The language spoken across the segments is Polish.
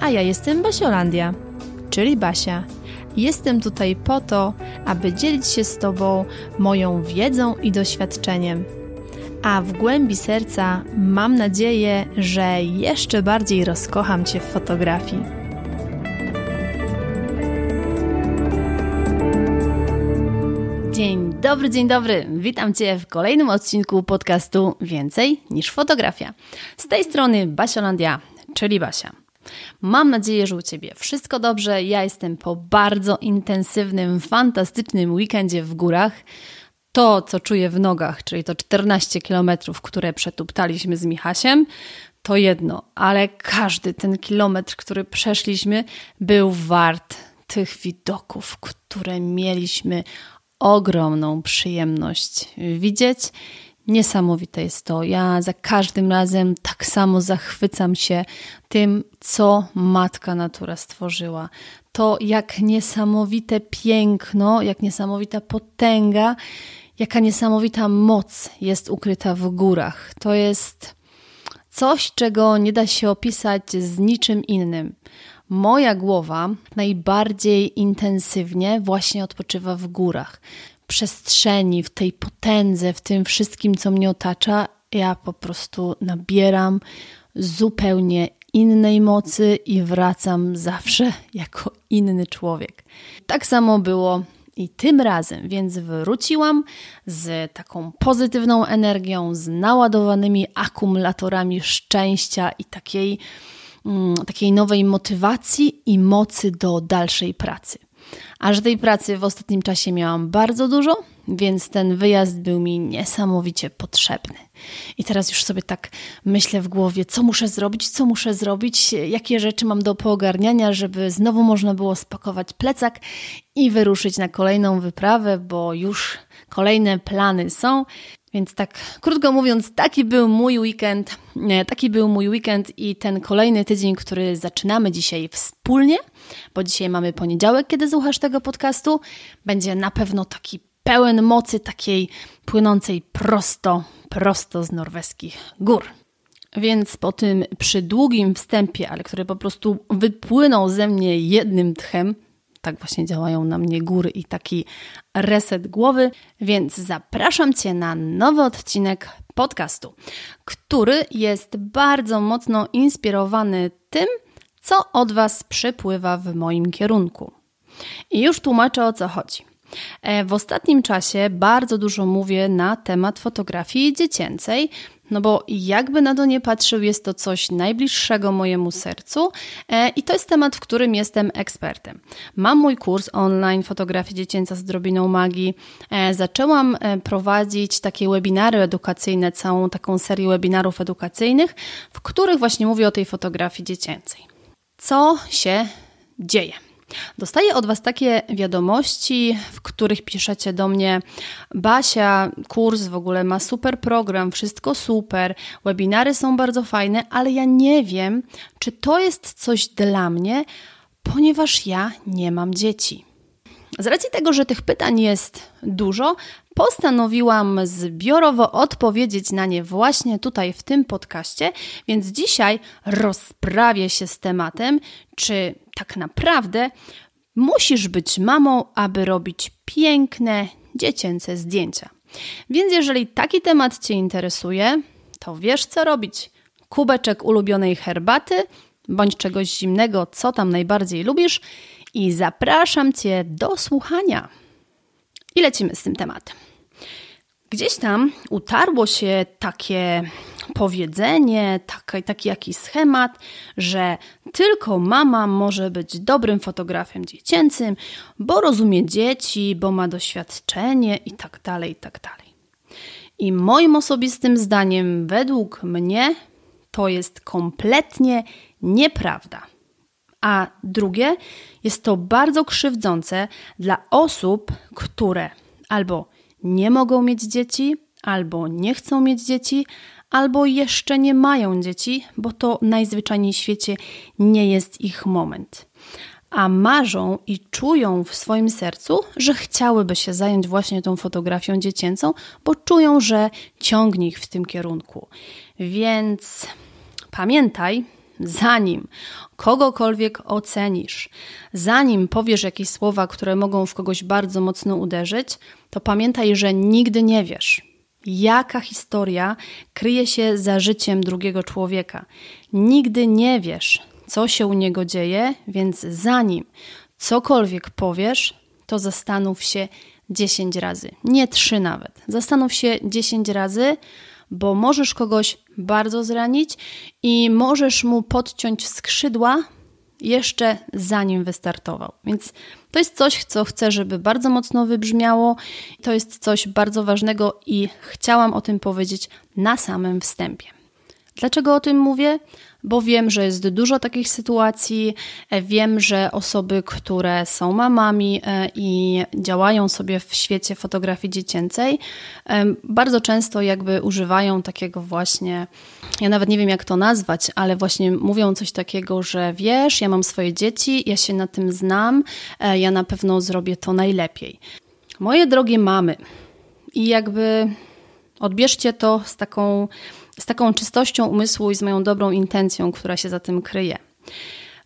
A ja jestem Basiolandia, czyli Basia. Jestem tutaj po to, aby dzielić się z Tobą moją wiedzą i doświadczeniem. A w głębi serca mam nadzieję, że jeszcze bardziej rozkocham Cię w fotografii. Dzień dobry, dzień dobry. Witam Cię w kolejnym odcinku podcastu Więcej niż fotografia. Z tej strony Basiolandia, czyli Basia. Mam nadzieję, że u Ciebie wszystko dobrze. Ja jestem po bardzo intensywnym, fantastycznym weekendzie w górach. To, co czuję w nogach, czyli to 14 kilometrów, które przetuptaliśmy z Michasiem, to jedno, ale każdy ten kilometr, który przeszliśmy, był wart tych widoków, które mieliśmy ogromną przyjemność widzieć. Niesamowite jest to. Ja za każdym razem tak samo zachwycam się tym, co matka natura stworzyła. To, jak niesamowite piękno, jak niesamowita potęga, jaka niesamowita moc jest ukryta w górach. To jest coś, czego nie da się opisać z niczym innym. Moja głowa najbardziej intensywnie właśnie odpoczywa w górach. Przestrzeni, w tej potędze, w tym wszystkim, co mnie otacza, ja po prostu nabieram zupełnie innej mocy i wracam zawsze jako inny człowiek. Tak samo było i tym razem, więc wróciłam z taką pozytywną energią, z naładowanymi akumulatorami szczęścia i takiej Mm, takiej nowej motywacji i mocy do dalszej pracy. A że tej pracy w ostatnim czasie miałam bardzo dużo, więc ten wyjazd był mi niesamowicie potrzebny. I teraz już sobie tak myślę w głowie, co muszę zrobić, co muszę zrobić, jakie rzeczy mam do poogarniania, żeby znowu można było spakować plecak i wyruszyć na kolejną wyprawę, bo już kolejne plany są. Więc tak, krótko mówiąc, taki był mój weekend. Taki był mój weekend i ten kolejny tydzień, który zaczynamy dzisiaj wspólnie, bo dzisiaj mamy poniedziałek, kiedy słuchasz tego podcastu, będzie na pewno taki pełen mocy, takiej płynącej prosto, prosto z norweskich gór. Więc po tym przydługim wstępie, ale który po prostu wypłynął ze mnie jednym tchem, tak właśnie działają na mnie góry i taki reset głowy, więc zapraszam Cię na nowy odcinek podcastu, który jest bardzo mocno inspirowany tym, co od Was przypływa w moim kierunku. I już tłumaczę o co chodzi. E, w ostatnim czasie bardzo dużo mówię na temat fotografii dziecięcej, no bo jakby na to nie patrzył, jest to coś najbliższego mojemu sercu e, i to jest temat, w którym jestem ekspertem. Mam mój kurs online fotografii dziecięca z drobiną magii. E, zaczęłam prowadzić takie webinary edukacyjne, całą taką serię webinarów edukacyjnych, w których właśnie mówię o tej fotografii dziecięcej. Co się dzieje? Dostaję od Was takie wiadomości, w których piszecie do mnie: Basia, kurs w ogóle ma super program, wszystko super, webinary są bardzo fajne, ale ja nie wiem, czy to jest coś dla mnie, ponieważ ja nie mam dzieci. Z racji tego, że tych pytań jest dużo, postanowiłam zbiorowo odpowiedzieć na nie właśnie tutaj w tym podcaście, więc dzisiaj rozprawię się z tematem, czy tak naprawdę musisz być mamą, aby robić piękne, dziecięce zdjęcia. Więc jeżeli taki temat Cię interesuje, to wiesz co robić. Kubeczek ulubionej herbaty bądź czegoś zimnego, co tam najbardziej lubisz i zapraszam Cię do słuchania. I lecimy z tym tematem. Gdzieś tam utarło się takie powiedzenie, taki, taki jakiś schemat, że tylko mama może być dobrym fotografem dziecięcym, bo rozumie dzieci, bo ma doświadczenie i tak dalej, i tak dalej. I moim osobistym zdaniem, według mnie, to jest kompletnie nieprawda. A drugie, jest to bardzo krzywdzące dla osób, które albo nie mogą mieć dzieci, albo nie chcą mieć dzieci, albo jeszcze nie mają dzieci, bo to najzwyczajniej w świecie nie jest ich moment. A marzą i czują w swoim sercu, że chciałyby się zająć właśnie tą fotografią dziecięcą, bo czują, że ciągnie ich w tym kierunku. Więc pamiętaj, zanim kogokolwiek ocenisz, zanim powiesz jakieś słowa, które mogą w kogoś bardzo mocno uderzyć, to pamiętaj, że nigdy nie wiesz, jaka historia kryje się za życiem drugiego człowieka. Nigdy nie wiesz, co się u niego dzieje, więc zanim cokolwiek powiesz, to zastanów się 10 razy, nie trzy nawet. Zastanów się 10 razy, bo możesz kogoś bardzo zranić i możesz mu podciąć skrzydła jeszcze zanim wystartował. Więc to jest coś, co chcę, żeby bardzo mocno wybrzmiało. To jest coś bardzo ważnego i chciałam o tym powiedzieć na samym wstępie. Dlaczego o tym mówię? Bo wiem, że jest dużo takich sytuacji. E, wiem, że osoby, które są mamami e, i działają sobie w świecie fotografii dziecięcej, e, bardzo często jakby używają takiego właśnie, ja nawet nie wiem jak to nazwać, ale właśnie mówią coś takiego, że wiesz, ja mam swoje dzieci, ja się na tym znam, ja na pewno zrobię to najlepiej. Moje drogie mamy, i jakby odbierzcie to z taką z taką czystością umysłu i z moją dobrą intencją, która się za tym kryje.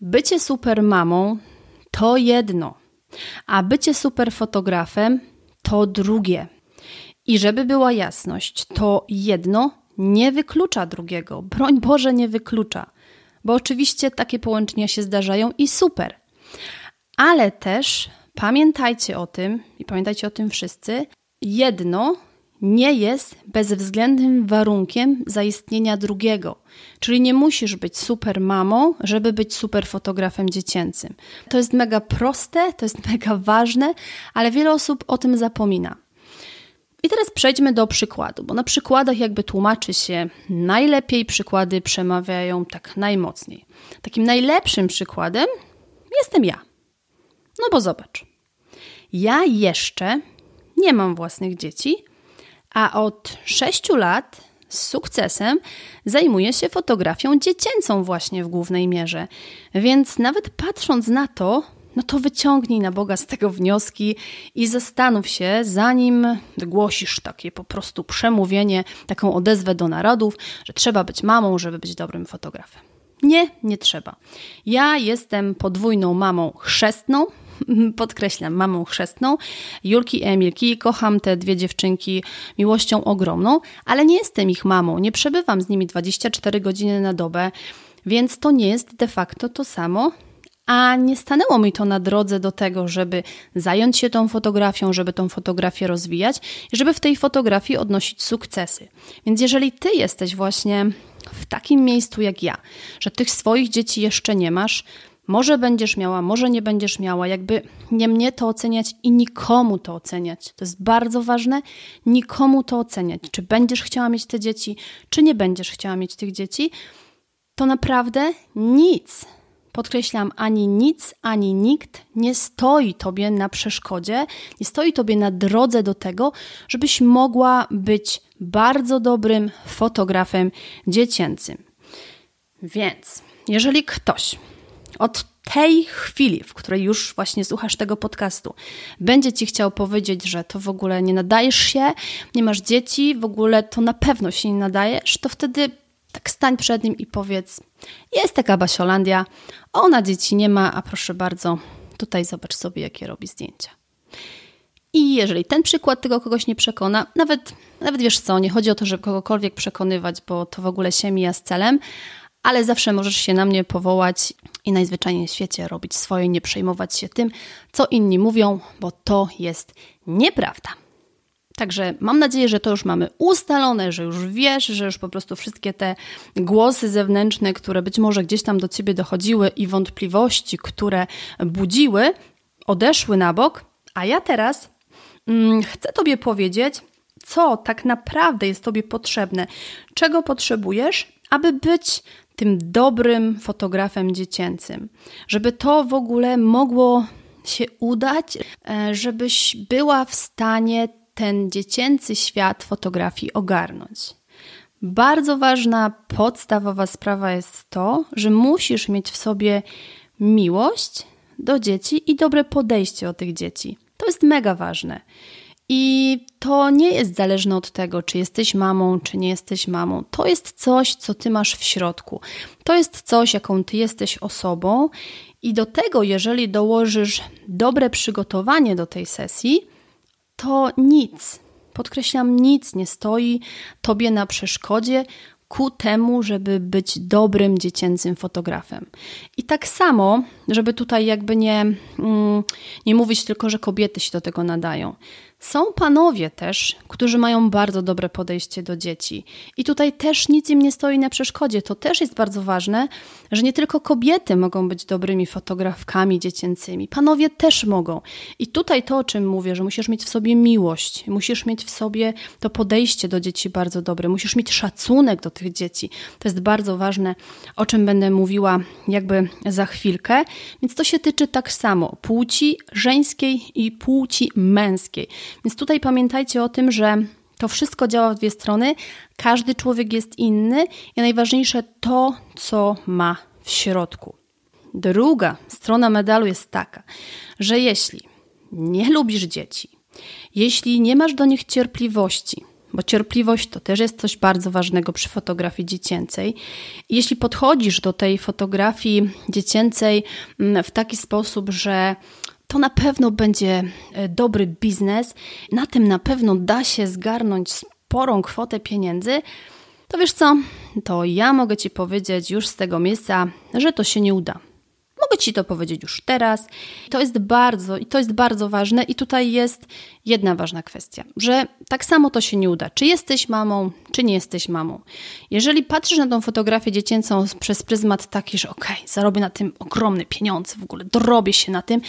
Bycie super mamą to jedno, a bycie super fotografem to drugie. I żeby była jasność, to jedno nie wyklucza drugiego. Broń Boże, nie wyklucza. Bo oczywiście takie połączenia się zdarzają i super. Ale też pamiętajcie o tym, i pamiętajcie o tym wszyscy, jedno nie jest bezwzględnym warunkiem zaistnienia drugiego. Czyli nie musisz być super mamą, żeby być super fotografem dziecięcym. To jest mega proste, to jest mega ważne, ale wiele osób o tym zapomina. I teraz przejdźmy do przykładu, bo na przykładach jakby tłumaczy się najlepiej, przykłady przemawiają tak najmocniej. Takim najlepszym przykładem jestem ja. No bo zobacz. Ja jeszcze nie mam własnych dzieci, a od 6 lat z sukcesem zajmuje się fotografią dziecięcą właśnie w głównej mierze. Więc nawet patrząc na to, no to wyciągnij na Boga z tego wnioski i zastanów się, zanim wygłosisz takie po prostu przemówienie, taką odezwę do narodów, że trzeba być mamą, żeby być dobrym fotografem. Nie, nie trzeba. Ja jestem podwójną mamą chrzestną, podkreślam, mamą chrzestną, Julki i Emilki. Kocham te dwie dziewczynki miłością ogromną, ale nie jestem ich mamą, nie przebywam z nimi 24 godziny na dobę, więc to nie jest de facto to samo, a nie stanęło mi to na drodze do tego, żeby zająć się tą fotografią, żeby tą fotografię rozwijać i żeby w tej fotografii odnosić sukcesy. Więc jeżeli ty jesteś właśnie w takim miejscu jak ja, że tych swoich dzieci jeszcze nie masz, może będziesz miała, może nie będziesz miała, jakby nie mnie to oceniać i nikomu to oceniać. To jest bardzo ważne, nikomu to oceniać. Czy będziesz chciała mieć te dzieci, czy nie będziesz chciała mieć tych dzieci, to naprawdę nic, podkreślam, ani nic, ani nikt nie stoi tobie na przeszkodzie, nie stoi tobie na drodze do tego, żebyś mogła być bardzo dobrym fotografem dziecięcym. Więc, jeżeli ktoś od tej chwili, w której już właśnie słuchasz tego podcastu, będzie ci chciał powiedzieć, że to w ogóle nie nadajesz się, nie masz dzieci, w ogóle to na pewno się nie nadajesz, to wtedy tak stań przed nim i powiedz: Jest taka Basiolandia, ona dzieci nie ma, a proszę bardzo, tutaj zobacz sobie, jakie robi zdjęcia. I jeżeli ten przykład tego kogoś nie przekona, nawet, nawet wiesz co, nie chodzi o to, żeby kogokolwiek przekonywać, bo to w ogóle się mija z celem, ale zawsze możesz się na mnie powołać i najzwyczajniej w świecie robić swoje, nie przejmować się tym, co inni mówią, bo to jest nieprawda. Także mam nadzieję, że to już mamy ustalone, że już wiesz, że już po prostu wszystkie te głosy zewnętrzne, które być może gdzieś tam do ciebie dochodziły i wątpliwości, które budziły, odeszły na bok. A ja teraz mm, chcę Tobie powiedzieć, co tak naprawdę jest Tobie potrzebne, czego potrzebujesz, aby być tym dobrym fotografem dziecięcym, żeby to w ogóle mogło się udać, e, żebyś była w stanie ten dziecięcy świat fotografii ogarnąć. Bardzo ważna, podstawowa sprawa jest to, że musisz mieć w sobie miłość do dzieci i dobre podejście do tych dzieci. To jest mega ważne. I to nie jest zależne od tego, czy jesteś mamą, czy nie jesteś mamą. To jest coś, co ty masz w środku. To jest coś, jaką ty jesteś osobą, i do tego, jeżeli dołożysz dobre przygotowanie do tej sesji, to nic, podkreślam, nic nie stoi tobie na przeszkodzie ku temu, żeby być dobrym dziecięcym fotografem. I tak samo, żeby tutaj jakby nie, mm, nie mówić tylko, że kobiety się do tego nadają. Są panowie też, którzy mają bardzo dobre podejście do dzieci. I tutaj też nic im nie stoi na przeszkodzie. To też jest bardzo ważne, że nie tylko kobiety mogą być dobrymi fotografkami dziecięcymi. Panowie też mogą. I tutaj to, o czym mówię, że musisz mieć w sobie miłość, musisz mieć w sobie to podejście do dzieci bardzo dobre, musisz mieć szacunek do tych dzieci. To jest bardzo ważne, o czym będę mówiła jakby za chwilkę. Więc to się tyczy tak samo płci żeńskiej i płci męskiej. Więc tutaj pamiętajcie o tym, że to wszystko działa w dwie strony. Każdy człowiek jest inny i najważniejsze to, co ma w środku. Druga strona medalu jest taka, że jeśli nie lubisz dzieci, jeśli nie masz do nich cierpliwości, bo cierpliwość to też jest coś bardzo ważnego przy fotografii dziecięcej. Jeśli podchodzisz do tej fotografii dziecięcej mm, w taki sposób, że to na pewno będzie e, dobry biznes, na tym na pewno da się zgarnąć sporą kwotę pieniędzy, to wiesz co, to ja mogę Ci powiedzieć już z tego miejsca, że to się nie uda. Mogę Ci to powiedzieć już teraz. To jest bardzo i to jest bardzo ważne i tutaj jest jedna ważna kwestia, że tak samo to się nie uda. Czy jesteś mamą, czy nie jesteś mamą. Jeżeli patrzysz na tą fotografię dziecięcą przez pryzmat taki, że okej, okay, zarobię na tym ogromne pieniądze, w ogóle dorobię się na tym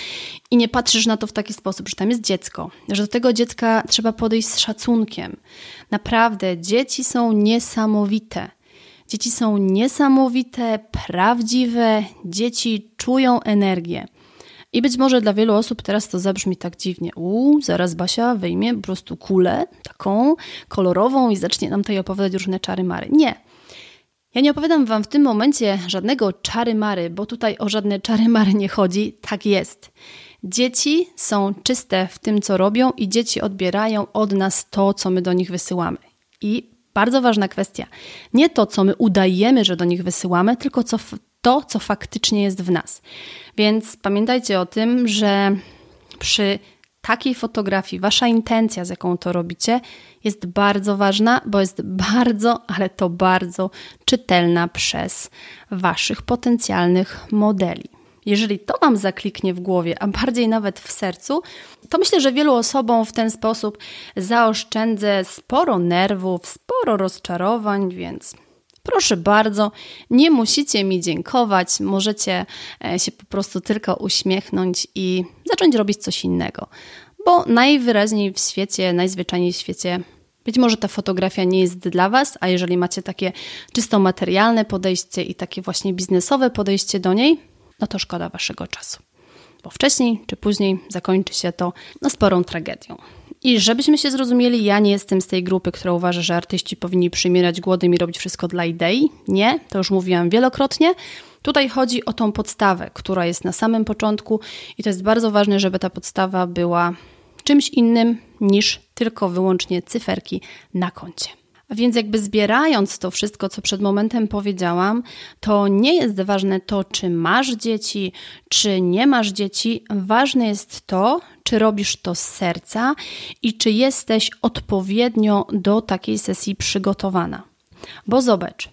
i nie patrzysz na to w taki sposób, że tam jest dziecko, że do tego dziecka trzeba podejść z szacunkiem. Naprawdę, dzieci są niesamowite. Dzieci są niesamowite, prawdziwe, dzieci czują energię. I być może dla wielu osób teraz to zabrzmi tak dziwnie. U, zaraz Basia wyjmie po prostu kulę taką kolorową i zacznie nam tutaj opowiadać różne czary mary. Nie. Ja nie opowiadam Wam w tym momencie żadnego czary mary, bo tutaj o żadne czary mary nie chodzi. Tak jest. Dzieci są czyste w tym, co robią, i dzieci odbierają od nas to, co my do nich wysyłamy. I bardzo ważna kwestia. Nie to, co my udajemy, że do nich wysyłamy, tylko co, to, co faktycznie jest w nas. Więc pamiętajcie o tym, że przy takiej fotografii wasza intencja, z jaką to robicie, jest bardzo ważna, bo jest bardzo, ale to bardzo czytelna przez waszych potencjalnych modeli. Jeżeli to Wam zakliknie w głowie, a bardziej nawet w sercu, to myślę, że wielu osobom w ten sposób zaoszczędzę sporo nerwów, sporo rozczarowań, więc proszę bardzo, nie musicie mi dziękować, możecie e, się po prostu tylko uśmiechnąć i zacząć robić coś innego. Bo najwyraźniej w świecie, najzwyczajniej w świecie być może ta fotografia nie jest dla Was, a jeżeli macie takie czysto materialne podejście i takie właśnie biznesowe podejście do niej, no to szkoda waszego czasu. Bo wcześniej czy później zakończy się to no, sporą tragedią. I żebyśmy się zrozumieli, ja nie jestem z tej grupy, która uważa, że artyści powinni przymierać głodem i robić wszystko dla idei. Nie, to już mówiłam wielokrotnie. Tutaj chodzi o tą podstawę, która jest na samym początku, i to jest bardzo ważne, żeby ta podstawa była czymś innym niż tylko wyłącznie cyferki na koncie. Więc jakby zbierając to wszystko, co przed momentem powiedziałam, to nie jest ważne to, czy masz dzieci, czy nie masz dzieci. Ważne jest to, czy robisz to z serca i czy jesteś odpowiednio do takiej sesji przygotowana. Bo zobacz,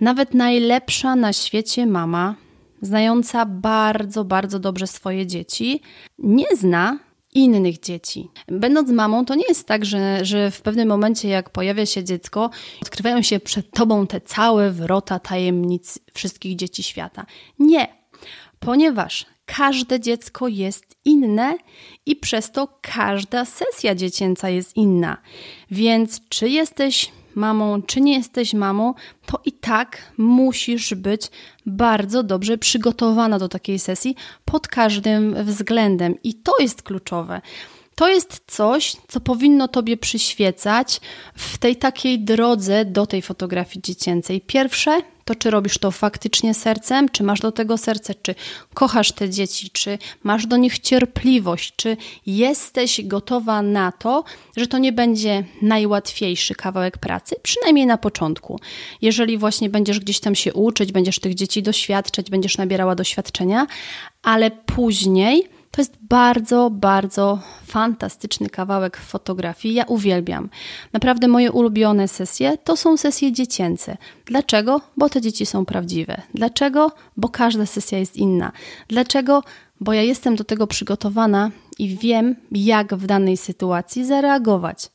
nawet najlepsza na świecie mama, znająca bardzo, bardzo dobrze swoje dzieci, nie zna innych dzieci. Będąc mamą, to nie jest tak, że, że w pewnym momencie, jak pojawia się dziecko, odkrywają się przed tobą te całe wrota tajemnic wszystkich dzieci świata. Nie, ponieważ każde dziecko jest inne i przez to każda sesja dziecięca jest inna. Więc czy jesteś mamą, czy nie jesteś mamą, to i tak musisz być bardzo dobrze przygotowana do takiej sesji pod każdym względem. I to jest kluczowe. To jest coś, co powinno Tobie przyświecać w tej takiej drodze do tej fotografii dziecięcej. Pierwsze to, czy robisz to faktycznie sercem, czy masz do tego serce, czy kochasz te dzieci, czy masz do nich cierpliwość, czy jesteś gotowa na to, że to nie będzie najłatwiejszy kawałek pracy, przynajmniej na początku. Jeżeli właśnie będziesz gdzieś tam się uczyć, będziesz tych dzieci doświadczać, będziesz nabierała doświadczenia, ale później to jest bardzo, bardzo fantastyczny kawałek fotografii. Ja uwielbiam. Naprawdę moje ulubione sesje to są sesje dziecięce. Dlaczego? Bo te dzieci są prawdziwe. Dlaczego? Bo każda sesja jest inna. Dlaczego? Bo ja jestem do tego przygotowana i wiem, jak w danej sytuacji zareagować.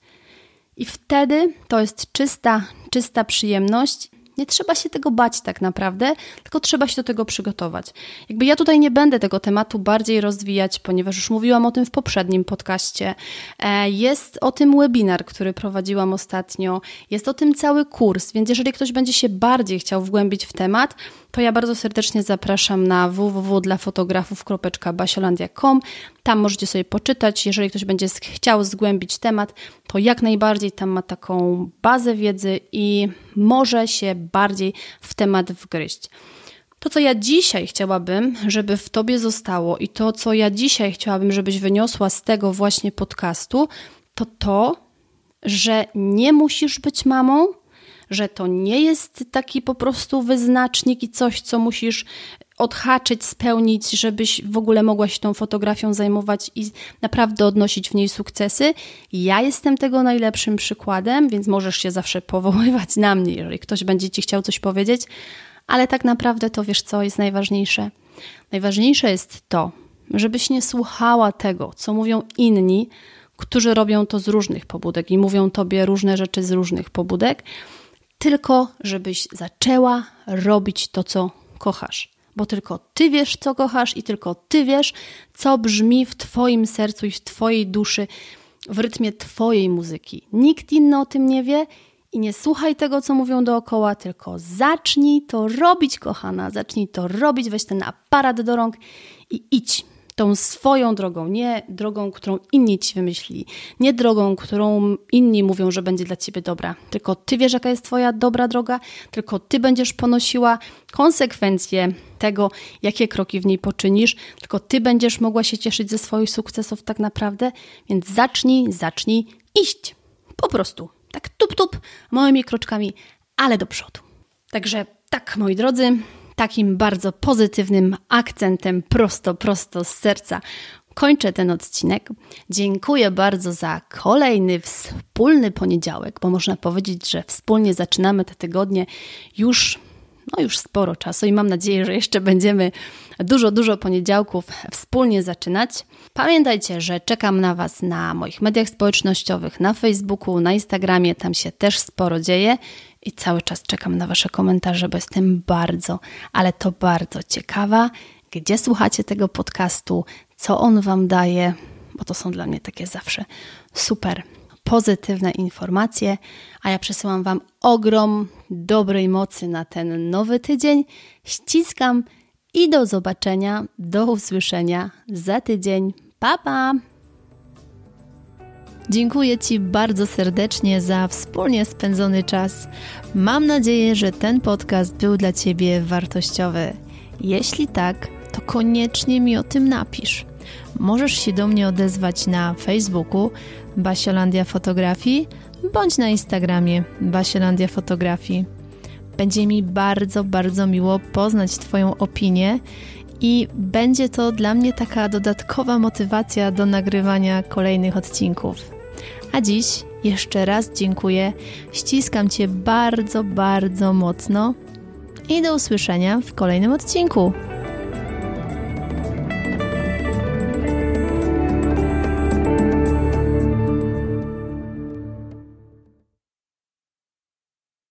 I wtedy to jest czysta, czysta przyjemność nie trzeba się tego bać tak naprawdę, tylko trzeba się do tego przygotować. Jakby ja tutaj nie będę tego tematu bardziej rozwijać, ponieważ już mówiłam o tym w poprzednim podcaście. E, jest o tym webinar, który prowadziłam ostatnio, jest o tym cały kurs, więc jeżeli ktoś będzie się bardziej chciał wgłębić w temat, to ja bardzo serdecznie zapraszam na www.dlafotografów.basiolandia.com. Tam możecie sobie poczytać. Jeżeli ktoś będzie chciał zgłębić temat, to jak najbardziej tam ma taką bazę wiedzy i może się bardziej w temat wgryźć. To, co ja dzisiaj chciałabym, żeby w tobie zostało, i to, co ja dzisiaj chciałabym, żebyś wyniosła z tego właśnie podcastu, to to, że nie musisz być mamą, że to nie jest taki po prostu wyznacznik i coś, co musisz odhaczyć, spełnić, żebyś w ogóle mogła się tą fotografią zajmować i naprawdę odnosić w niej sukcesy. Ja jestem tego najlepszym przykładem, więc możesz się zawsze powoływać na mnie, jeżeli ktoś będzie ci chciał coś powiedzieć, ale tak naprawdę to wiesz, co jest najważniejsze. Najważniejsze jest to, żebyś nie słuchała tego, co mówią inni, którzy robią to z różnych pobudek i mówią tobie różne rzeczy z różnych pobudek, tylko żebyś zaczęła robić to, co kochasz. Bo tylko ty wiesz, co kochasz, i tylko ty wiesz, co brzmi w twoim sercu i w twojej duszy, w rytmie twojej muzyki. Nikt inny o tym nie wie i nie słuchaj tego, co mówią dookoła, tylko zacznij to robić, kochana. Zacznij to robić, weź ten aparat do rąk i idź tą swoją drogą, nie drogą, którą inni ci wymyślili, nie drogą, którą inni mówią, że będzie dla ciebie dobra. Tylko ty wiesz, jaka jest twoja dobra droga, tylko ty będziesz ponosiła konsekwencje tego, jakie kroki w niej poczynisz, tylko ty będziesz mogła się cieszyć ze swoich sukcesów tak naprawdę, więc zacznij, zacznij iść. Po prostu. Tak tup tup, małymi kroczkami, ale do przodu. Także tak, moi drodzy, takim bardzo pozytywnym akcentem, prosto, prosto z serca. Kończę ten odcinek. Dziękuję bardzo za kolejny wspólny poniedziałek, bo można powiedzieć, że wspólnie zaczynamy te tygodnie już no już sporo czasu i mam nadzieję, że jeszcze będziemy dużo, dużo poniedziałków wspólnie zaczynać. Pamiętajcie, że czekam na Was na moich mediach społecznościowych, na Facebooku, na Instagramie, tam się też sporo dzieje i cały czas czekam na Wasze komentarze, bo jestem bardzo, ale to bardzo ciekawa, gdzie słuchacie tego podcastu, co on Wam daje, bo to są dla mnie takie zawsze super pozytywne informacje, a ja przesyłam Wam ogrom dobrej mocy na ten nowy tydzień. Ściskam i do zobaczenia, do usłyszenia za tydzień. Pa, pa! Dziękuję Ci bardzo serdecznie za wspólnie spędzony czas. Mam nadzieję, że ten podcast był dla Ciebie wartościowy. Jeśli tak, to koniecznie mi o tym napisz. Możesz się do mnie odezwać na Facebooku Basiolandia Fotografii bądź na Instagramie Basiolandia Fotografii. Będzie mi bardzo, bardzo miło poznać Twoją opinię i będzie to dla mnie taka dodatkowa motywacja do nagrywania kolejnych odcinków. A dziś jeszcze raz dziękuję, ściskam Cię bardzo, bardzo mocno i do usłyszenia w kolejnym odcinku.